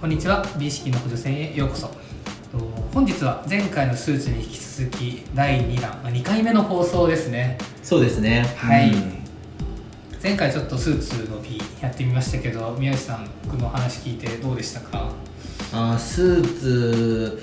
こんにちは。美意識の補助線へようこそ。と本日は前回のスーツに引き続き第2弾、まあ、2回目の放送ですね。そうですね。はい。うん。前回ちょっとスーツの P やってみましたけど宮内さん僕の話聞いてどうでしたか？あースーツ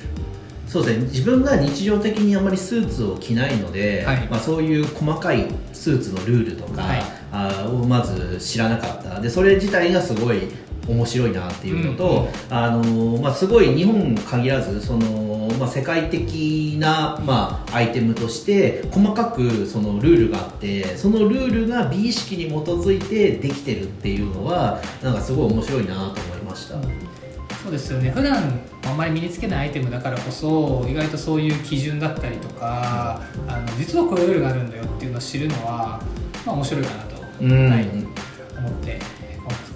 そうですね。自分が日常的にあまりスーツを着ないので、はい。まあ、そういう細かいスーツのルールとか、はい。あーをまず知らなかった。でそれ自体がすごい面白いなっていうのと、うんうん。あのーまあ、すごい日本に限らずその、まあ、世界的な、まあ、アイテムとして細かくそのルールがあってそのルールが美意識に基づいてできてるっていうのはなんかすごい面白いなと思いました。そうですよね。普段あんまり身につけないアイテムだからこそ意外とそういう基準だったりとかあの実はこういうルールがあるんだよっていうのを知るのは、まあ、面白いかなと、うん。はい、思って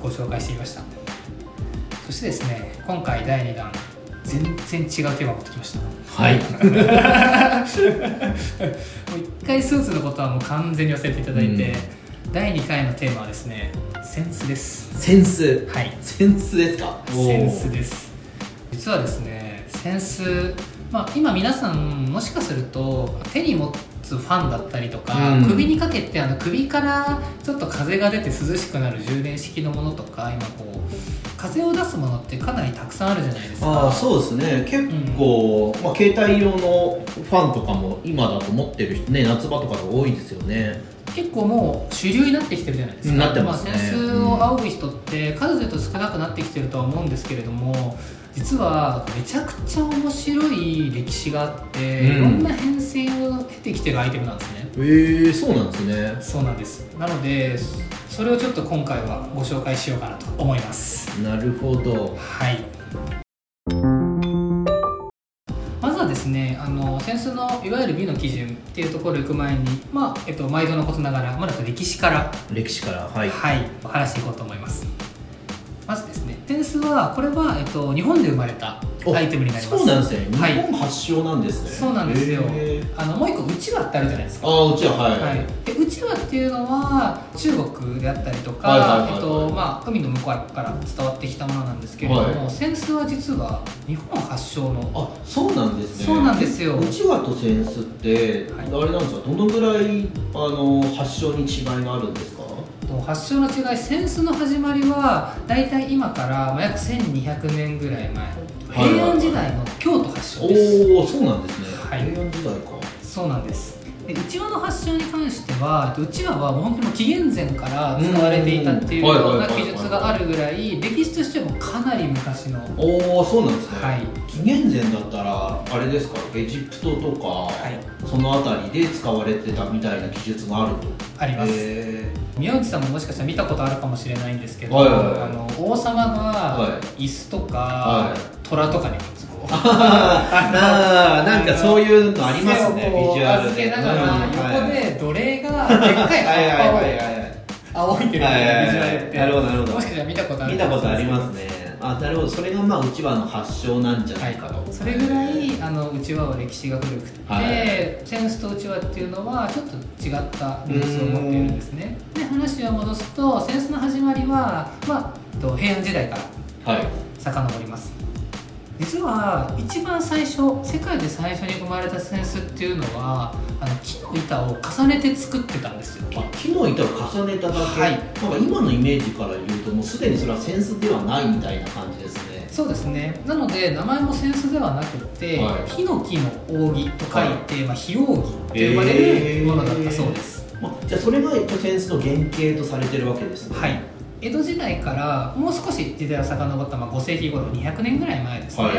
ご紹介してみましたそしてですね今回第2弾全然違うテーマを持ってきました。はい。もう一回スーツのことはもう完全に忘れていただいて、第2回のテーマはですねセンスです。センス？はい。センスですか？センスです。実はですねセンスまあ今皆さんもしかすると手に持つファンだったりとか、うん。首にかけてあの首からちょっと風が出て涼しくなる充電式のものとか今こう風を出すものってかなりたくさんあるじゃないですか。ああそうですね。結構、まあ、携帯用のファンとかも今だと持ってる人ね夏場とかで多いですよね。結構もう主流になってきてるじゃないですか、なってますね。あ、センスを仰ぐ人って数でと少なくなってきてるとは思うんですけれども実はめちゃくちゃ面白い歴史があって、うん。いろんな変遷を経てきてるアイテムなんですね。へえそうなんですね。そうなんです。なのでそれをちょっと今回はご紹介しようかなと思います。なるほど。はい。まずはですねあのセンスのいわゆる美の基準っていうところに行く前にまあ、えっと、毎度のことながらまだ歴史から歴史からはい。はい、話していこうと思います。まずですね、テンスはこれはえっと日本で生まれたおアイテムになります。そうなんですね。はい。日本発祥なんですね、そうなんですよ。あのもう一個うちわってあるじゃないですか。ああうちははい、はい、でうちわっていうのは中国であったりとか、海の向こうから伝わってきたものなんですけれども、はセンスは実は日本発祥のあそうなんですね。そうなんですよ。うちわとセンスって、はい。あれなんですか？どのぐらいあの発祥に違いがあるんですか？と発祥の違いセンスの始まりはだいたい今からまあ約1200年ぐらい前。平安時代の京都発祥です。おおそうなんですね、はい。平安時代か。そうなんです。でうちわの発祥に関してはうちわはもう本当に紀元前から使われていたっていううんような記述があるぐらい歴史としてもかなり昔の。おおそうなんですね、はい。紀元前だったらあれですか？エジプトとか、い。その辺りで使われてたみたいな記述があると。あります。へ宮内さんももしかしたら見たことあるかもしれないんですけど、はいはいはい。あの王様がは椅子とか、はい虎とかにあーなんかそういうのありますね ビジュアル預けでながら、うん横で奴隷がでっかい葉っはいぱを仰いでるみたいなビジュアルってなるほどなるほど。もしかしたら見たことある見たことありすますねあなるほど。それがまあうちわの発祥なんじゃないかと、それぐらいあのうちわは歴史が古くて、はい。センスとうちわっていうのはちょっと違ったルーツを持っているんですね。で話を戻すとセンスの始まりは、まあ、と平安時代からはい。遡ります実は一番最初世界で最初に生まれたセンスっていうのはあの木の板を重ねて作ってたんですよ。あ木の板を重ねただけ、はい。なんか今のイメージから言うともうすでにそれはセンスではないみたいな感じですね。そうですね。なので名前もセンスではなくて、はい。ヒノキの扇と書いて、まあ、ヒオウギと呼ばれるものだったそうです、まあ、じゃあそれが一応センスの原型とされてるわけですね。はい江戸時代からもう少し時代を遡った、まあ、5世紀頃200年ぐらい前ですね、はい。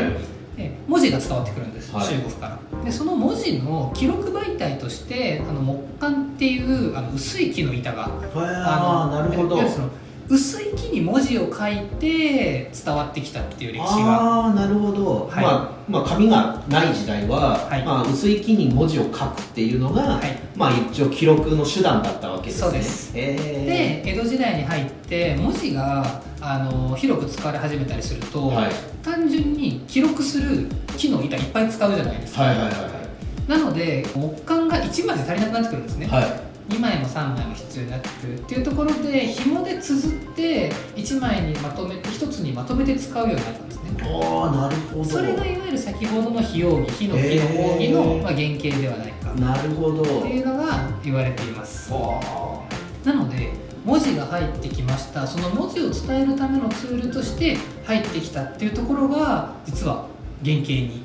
で文字が伝わってくるんです、はい。中国から。でその文字の記録媒体としてあの木簡っていうあの薄い木の板がああなるほど。その薄い木に文字を書いて伝わってきたっていう歴史が。ああなるほど、はい。まあ、まあ紙がない時代は、はい。まあ、薄い木に文字を書くっていうのが、はい。まあ一応記録の手段だったわけですね。そうです。えで江戸時代に入って文字があの広く使われ始めたりすると、はい。単純に記録する木の板いっぱい使うじゃないですか、はいはいはいなので木簡が1枚で足りなくなってくるんですね、はい2枚も3枚も必要になってくるっていうところで紐で綴って1枚にまとめて1つにまとめて使うようになったんですね。ああなるほど。それがいわゆる先ほどの非容疑火の木の講義の、まあ、原型ではないか。なるほど。っていうのが言われています。はなので文字が入ってきました。その文字を伝えるためのツールとして入ってきたっていうところが実は原型に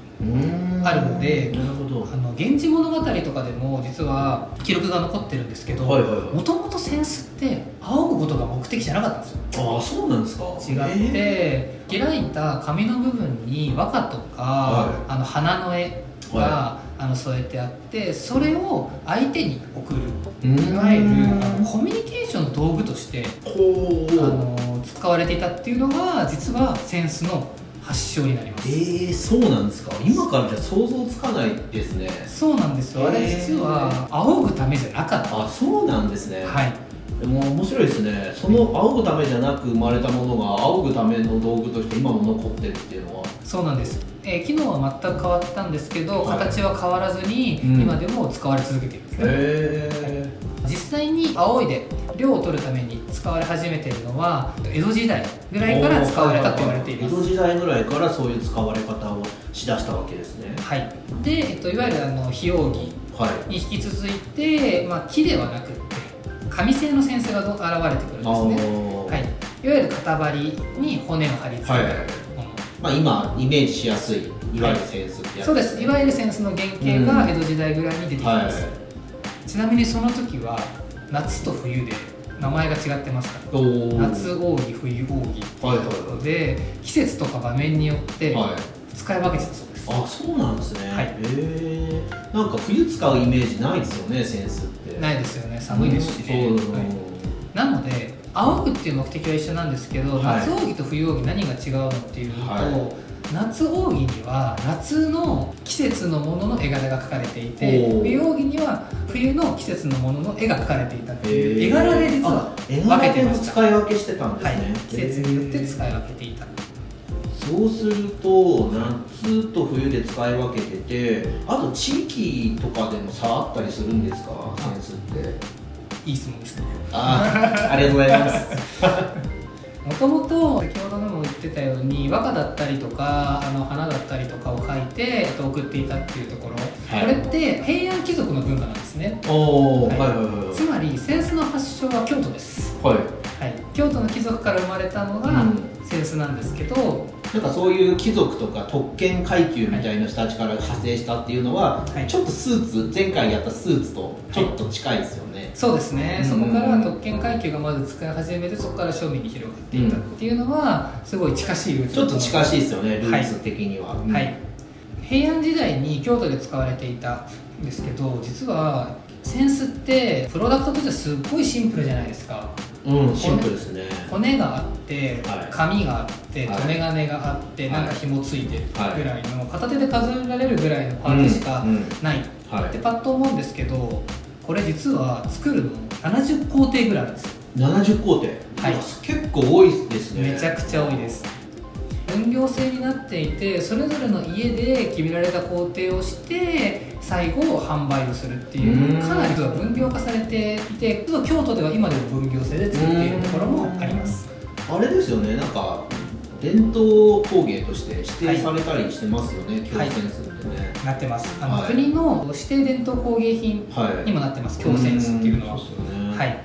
あるのであの「源氏物語」とかでも実は記録が残ってるんですけどもともと扇子って仰ぐことが目的じゃなかったんですよ。ああそうなんですか。違って、開いた紙の部分に和歌とか、はあの花の絵が、はあの添えてあってそれを相手に送る。えーいわゆるコミュニケーションの道具としてあの使われていたっていうのが実は扇子の発祥になります。えー、そうなんですか。今からじゃ想像つかないですね。そうなんですよ。あれへー実は仰ぐためじゃなかった。あそうなんですね。はい。でも面白いですね。その仰ぐためじゃなく生まれたものが仰ぐための道具として今も残ってるっていうのは。そうなんです、えー機能は全く変わったんですけど、はい。形は変わらずに、うん。今でも使われ続けているんですね、へ実際に仰いで量を取るために使われ始めているのは江戸時代ぐらいから使われたと言われています。江戸時代ぐらいからそういう使われ方をしだしたわけですね。はい。で、えっと、いわゆるあの非容疑はい。に引き続いて、まあ、木ではなくって紙製の先生がど現れてくるんですね、はい、いわゆる型張りに骨を貼り付けるはいもの、まあ、今イメージしやすいいわゆるセンスってやつ、そうです。いわゆる扇子の原型が江戸時代ぐらいに出てきはいます、ちなみにその時は夏と冬で名前が違ってましたおー。夏奥義冬奥義っていうはいはいはい。ことで季節とか場面によってはい。使い分けてたそうです、あそうなんですね、はい。へえなんか冬使うイメージないですよねセンスって。ないですよね。寒いですしね、はい。なので仰ぐっていう目的は一緒なんですけど、はい。夏奥義と冬奥義何が違うのっていうと、は夏奥義には夏の季節のものの絵柄が描かれていて冬奥義には冬の季節のものの絵が描かれていたっていう。絵柄で実は分柄でもけてました。使い分けしてたんですはい。ね、季節によって使い分けていた。そうすると夏と冬で使い分けててあと地域とかでも差あったりするんですか？センスって。いい質問ですね。あありがとうございます もともと先ほどでも言ってたように和歌だったりとかあの花だったりとかを描いてえっと送っていたっていうところ、はい。これって平安貴族の文化なんですね。おお、ははいい、はいはい。つまり扇子の発祥は京都です、はい。はい、京都の貴族から生まれたのがうん。扇子なんですけど、なんかそういう貴族とか特権階級みたいな人たちから派生したっていうのは、はい。ちょっとスーツ前回やったスーツとちょっと近いですよね、そうですね、うん。そこから特権階級がまず使い始めてそこから庶民に広がっていったっていうのはすごい近しいルーツちょっと近い、しいですよねルーツ的には、うんはい、平安時代に京都で使われていたんですけど実は扇子ってプロダクトとしてはすっごいシンプルじゃないですかうんシンプルですね。骨があってはい。紙があってはい。留め金があってはい。なんか紐ついてるはいぐらいの片手で数えられるぐらいのパーツしかうんうん。ない。はい。でパッと思うんですけどこれ実は作るの70工程ぐらいあるんですよ。70工程、はい。結構多いですね。めちゃくちゃ多いです。分業制になっていてそれぞれの家で決められた工程をして最後販売をするっていううん。かなり分業化されていて京都では今でも分業制で作っているところもあります。あれですよねなんか伝統工芸として指定されたりしてますよね、京はい。センスってね。なってます。あの、はい。国の指定伝統工芸品はい。にもなってます京センスっていうのは。うですよね。はい。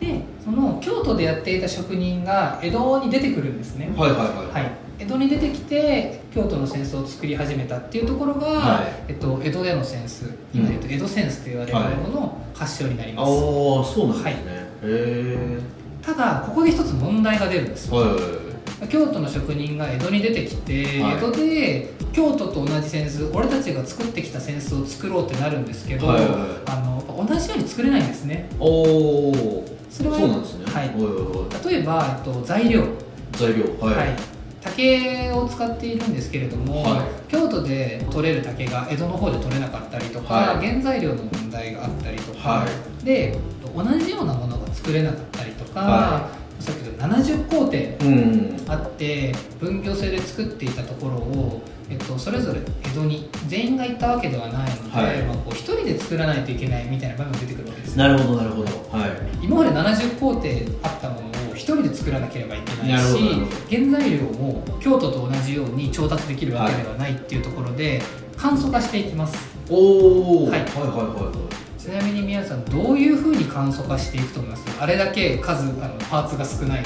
でその京都でやっていた職人が江戸に出てくるんですね。はいはいはい。はい、江戸に出てきて京都の扇子を作り始めたっていうところが、はい。えっと、江戸での扇子。今で言うと江戸扇子と言われるものの発祥になりあます、あそうなんですね、へえただここで一つ問題が出るんですよ。はいはいはい。京都の職人が江戸に出てきて、はい。江戸で京都と同じ扇子俺たちが作ってきた扇子を作ろうってなるんですけど、はいはいはい。あの同じように作れないんですね。おおそれはそうなんですね。はい。例えば、えっと、材料。材料。はい、はい、竹を使っているんですけれども、はい。京都で取れる竹が江戸の方で取れなかったりとか、はい。原材料の問題があったりとか、はで同じようなものが作れなかったりとか、はさっき言った70工程うん。あって分業制で作っていたところを、えっと、それぞれ江戸に全員が行ったわけではないので、はい。まあ、こう一人で作らないといけないみたいな場面が出てくるわけですなるほどなるほど。はい。今まで70工程あっ人で作らなければいけないし原材料も京都と同じように調達できるわけではないっていうところで簡素化していきます。おお、はい。はいはいはいはい。ちなみに皆さんどういうふうに簡素化していくと思います？あれだけ数あのパーツが少ない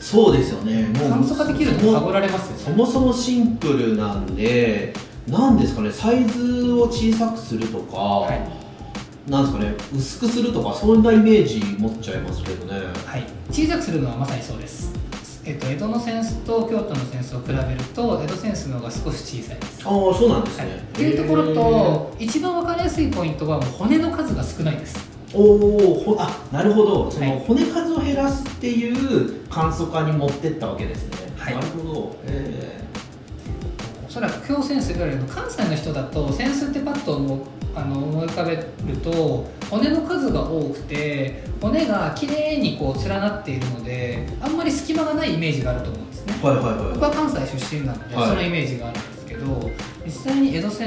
そうですよね。もう簡素化できるそもの限られますよね。そもそもシンプルなんでなんですかねサイズを小さくするとか、はいなんですかね薄くするとかそんなイメージ持っちゃいますけどね。はい、小さくするのはまさにそうです、えっと、江戸の扇子と京都の扇子を比べると江戸扇子の方が少し小さいです、ああそうなんですね、はい、っていうところと一番分かりやすいポイントはもう骨の数が少ないです。おおほあなるほど。そのはい。骨数を減らすっていう簡素化に持ってったわけですね、はい。なるほど。えおそらく京扇子いわゆる関西の人だと扇子ってパッと思うあの思い浮かべると骨の数が多くて骨が綺麗にこう連なっているのであんまり隙間がないイメージがあると思うんですね。ー、はいはいはい。僕は関西出身なので、はい。そのイメージがあるんですけど実際に江戸扇子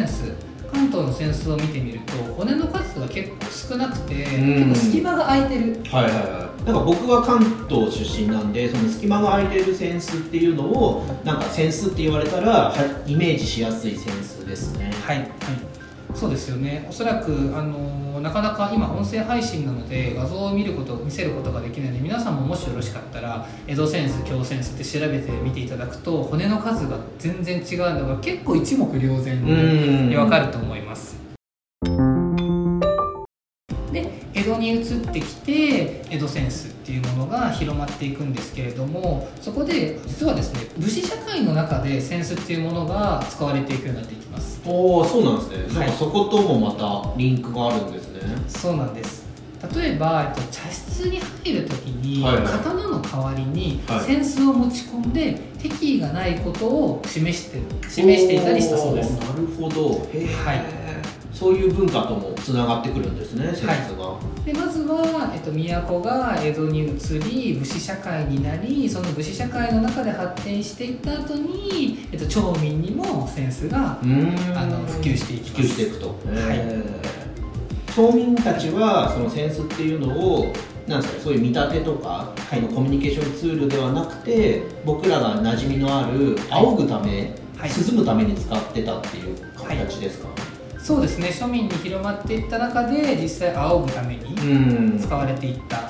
関東の扇子を見てみると骨の数が結構少なくてうん。結構隙間が空いてる。はいはいはい。なんか僕は関東出身なんでその隙間が空いてるセンスっていうのをなんかセンスって言われたらはイメージしやすいセンスですね。はい、はい、そうですよね。おそらくあのなかなか今音声配信なので画像を見ること見せることができないので皆さんももしよろしかったら江戸センス京センスって調べてみていただくと骨の数が全然違うのが結構一目瞭然うん。に分かると思いますに移ってきて江戸センスっていうものが広まっていくんですけれどもそこで実はですね武士社会の中でセンスっていうものが使われていくようになっていきます。おおそうなんですね、はい。そこともまたリンクがあるんですね。そうなんです。例えば、えっと、茶室に入る時に、はいはい。刀の代わりにはい。扇子を持ち込んで敵意がないことを示して示していたりしたそうです。なるほど。はいそういう文化ともつながってくるんですねセンスが、でまずは、えっと、都が江戸に移り武士社会になりその武士社会の中で発展していった後に、えっと、町民にもセンスがあの普及していきます。普及していくと、へー。町民たちはそのセンスっていうのをなんですかねそういう見立てとか、はい。そのコミュニケーションツールではなくて僕らが馴染みのある仰ぐため、はい。涼むために使ってたっていう形ですか、そうですね。庶民に広まっていった中で実際仰ぐためにうん。使われていったっ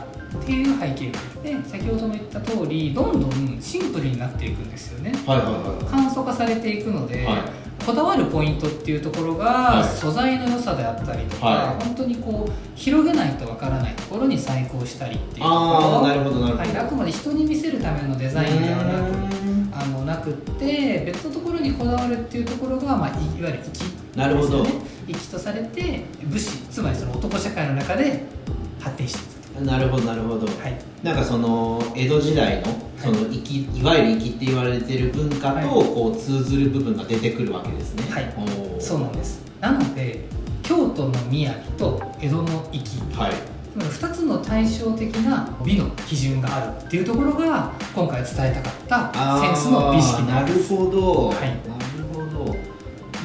ていう背景があって先ほども言った通りどんどんシンプルになっていくんですよね。はいはいは簡素化されていくので、はい。こだわるポイントっていうところが、はい。素材の良さであったりとか、はい。本当にこう広げないとわからないところに細工をしたりっていうところああなるほどなるほど、はい、あくまで人に見せるためのデザインではなくあのなくって別のところにこだわるっていうところが、まあ、いいわゆる粋ですなるほど。よね粋とされて武士つまりその男社会の中で発展していくなるほどなるほど、と、はい、なんかその江戸時代のそのいきいわゆる粋って言われてる文化とはい。こう通ずる部分が出てくるわけですね。はい。そうなんです。なので京都の雅と江戸の粋はい。2つの対照的な美の基準があるっていうところが今回伝えたかったセンスの美意識なるほど、はいなるほど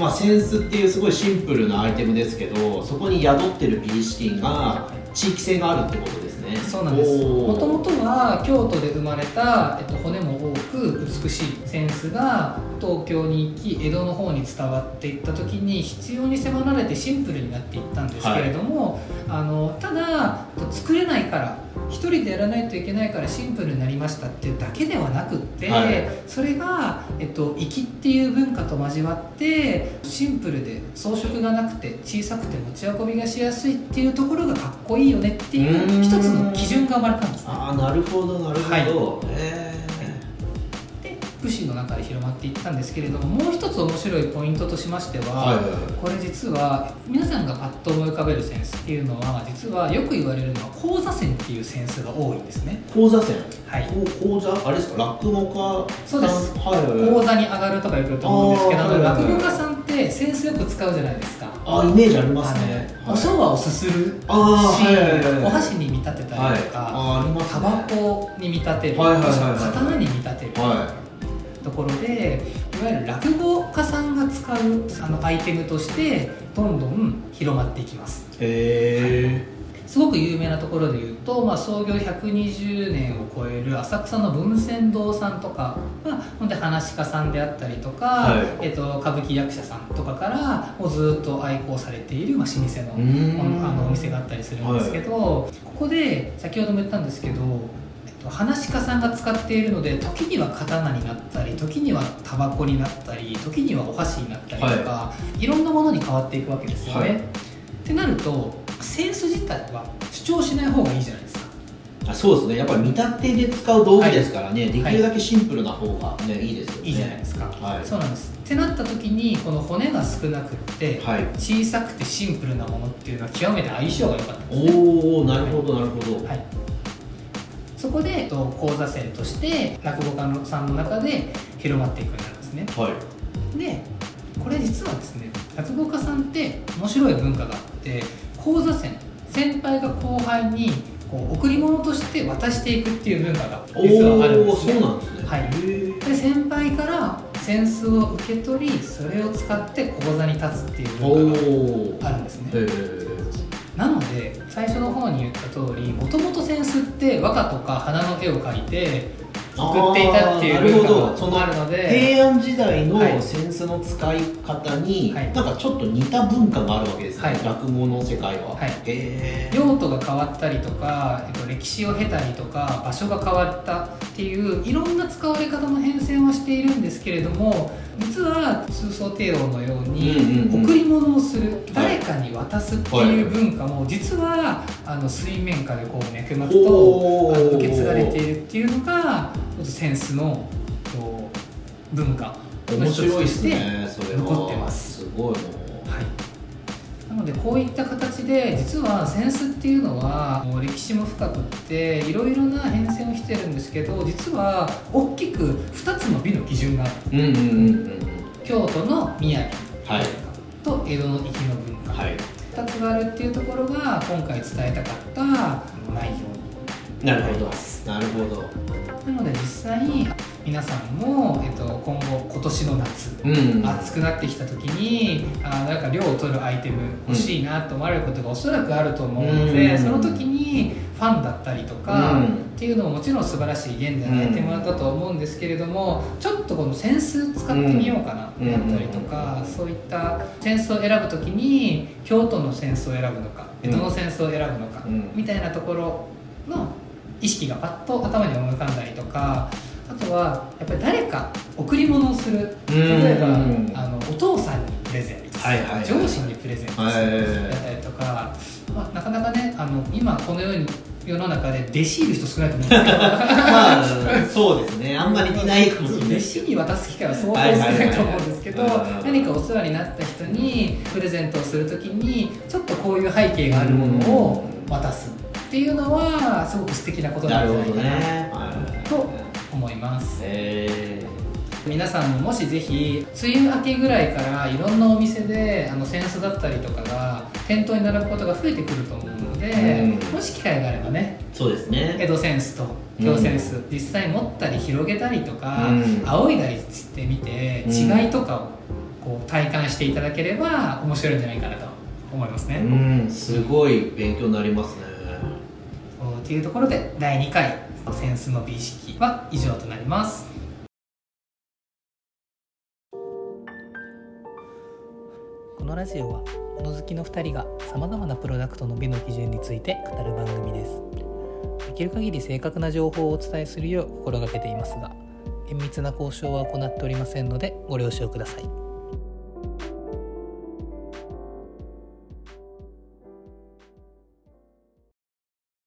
まあセンスっていうすごいシンプルなアイテムですけどそこに宿ってる美意識が地域性があるってことですね。そうなんです。もともとは京都で生まれた、えっと、骨も多く美しいセンスが東京に行き江戸の方に伝わっていった時に必要に迫られてシンプルになっていったんですけれども、あのただ作れないから一人でやらないといけないからシンプルになりましたっていうだけではなくって、はい。それが、えっと、粋っていう文化と交わってシンプルで装飾がなくて小さくて持ち運びがしやすいっていうところがかっこいいよねっていう一つの基準が生まれたんですね。ああなるほどなるほど、はい。えで武士の中で広まっていったんですけれどももう一つ面白いポイントとしましては、これ実は皆さんがパッと思い浮かべるセンスっていうのは実はよく言われるのは講座線っていうセンスが多いんですね。講座線？はい。講座？あれですか？落語家さん？そうです。はい講座に上がるとかよく言うと思うんですけど、落語家さんってセンスよく使うじゃないですか。あイメージありますね。お蕎麦をすするし、お箸に見立てたりとか、はい。タバコに見立てる、はいはいはいはい。刀に見立てる、はところでいわゆる落語家さんが使うあのアイテムとしてどんどん広まっていきます。い。へすごく有名なところで言うと、まあ、創業120年を超える浅草の文泉堂さんとかはほんで話し家さんであったりとか、はい。えっと歌舞伎役者さんとかからもうずっと愛好されている、まあ、老舗のあのお店があったりするんですけど、ここで先ほども言ったんですけど、えっと、話し家さんが使っているので時には刀になったり時にはタバコになったり時にはお箸になったりとか、い、ろんなものに変わっていくわけですよね。はい。ってなるとセンス自体は主張しない方がいいじゃないですか。あそうですね。やっぱり見立てで使う道具ですからね、できるだけシンプルな方がねいいですよね。いいじゃないですか、はい。そうなんです。ってなった時にこの骨が少なくって、はい。小さくてシンプルなものっていうのは極めて相性が良かったんですね。おおなるほどなるほど、はい、そこでえっと講座線として落語家のさんの中で広まっていくようになるんですね。はい。でこれ実はですね落語家さんって面白い文化があって講座線先輩が後輩にこう贈り物として渡していくっていう文化がお実はあるんでおすね。そうなんですね。はい。で先輩から扇子を受け取りそれを使って講座に立つっていうお文お化があるんですね。なので最初の方に言った通りもともと扇子って和歌とか花の絵を描いて作っていたっていう文化があるので平安時代のはい。扇子の使い方に、はい。なんかちょっと似た文化があるわけですね、はい。落語の世界は、はい。へえ用途が変わったりとか、えっと、歴史を経たりとか場所が変わったっていういろんな使われ方の変遷はしているんですけれども実は通奏帝王のように贈り物をする、はい。誰かに渡すっていう文化も実はあの水面下でこう脈々とあの受け継がれているっていうのがちょっとセンスのこう文化の面一つ白いですとして残ってます。すごいはい、なのでこういった形で実は扇子っていうのはもう歴史も深くっていろいろな変遷をしてるんですけど実は大きく2つの美の基準がある。うんうんうんうん京都の雅はい。と江戸の粋の文化、はい。2つがあるっていうところが今回伝えたかった内容。なるほど。なるほど。なので実際に皆さんも、えっと、今後今年の夏うん。暑くなってきた時にあなんか量を取るアイテム欲しいなと思われることがおそらくあると思うので、うん。その時にファンだったりとか、うん。っていうのももちろん素晴らしい現代のアイテムだとは思うんですけれども、ちょっとこのセンス使ってみようかなうん。だったりとか、そういったセンスを選ぶ時に京都のセンスを選ぶのか江戸のセンスを選ぶのか、うん。みたいなところの意識がパッと頭に思い浮かんだりとかあとはやっぱり誰か贈り物をする。例えばうんあのお父さんにプレゼントする、はいはいはい。上司にプレゼントする、はいだったりとか、まあ、なかなかねあの今この世に世の中で弟子いる人少ないと思う。んですけどまあそうですね。あんまりいないかもしれない弟子に渡す機会は相当少ないと思うんですけど何かお世話になった人にプレゼントをするときにちょっとこういう背景があるものを渡すっていうのはすごく素敵なことななんじゃないかな。ね。はい。と思います。へ皆さんももしぜひ梅雨明けぐらいからいろんなお店であの扇子だったりとかが店頭に並ぶことが増えてくると思うので、うん。もし機会があればねーそうですね。江戸扇子と京扇子、実際持ったり広げたりとか、うん。仰いだりしてみてうん。違いとかをこう体感していただければ面白いんじゃないかなと思いますね。うん。すごい勉強になりますね。というところで第2回扇子の美意識は以上となります。このラジオは物好きの2人がさまざまなプロダクトの美の基準について語る番組ですできる限り正確な情報をお伝えするよう心がけていますが厳密な交渉は行っておりませんのでご了承ください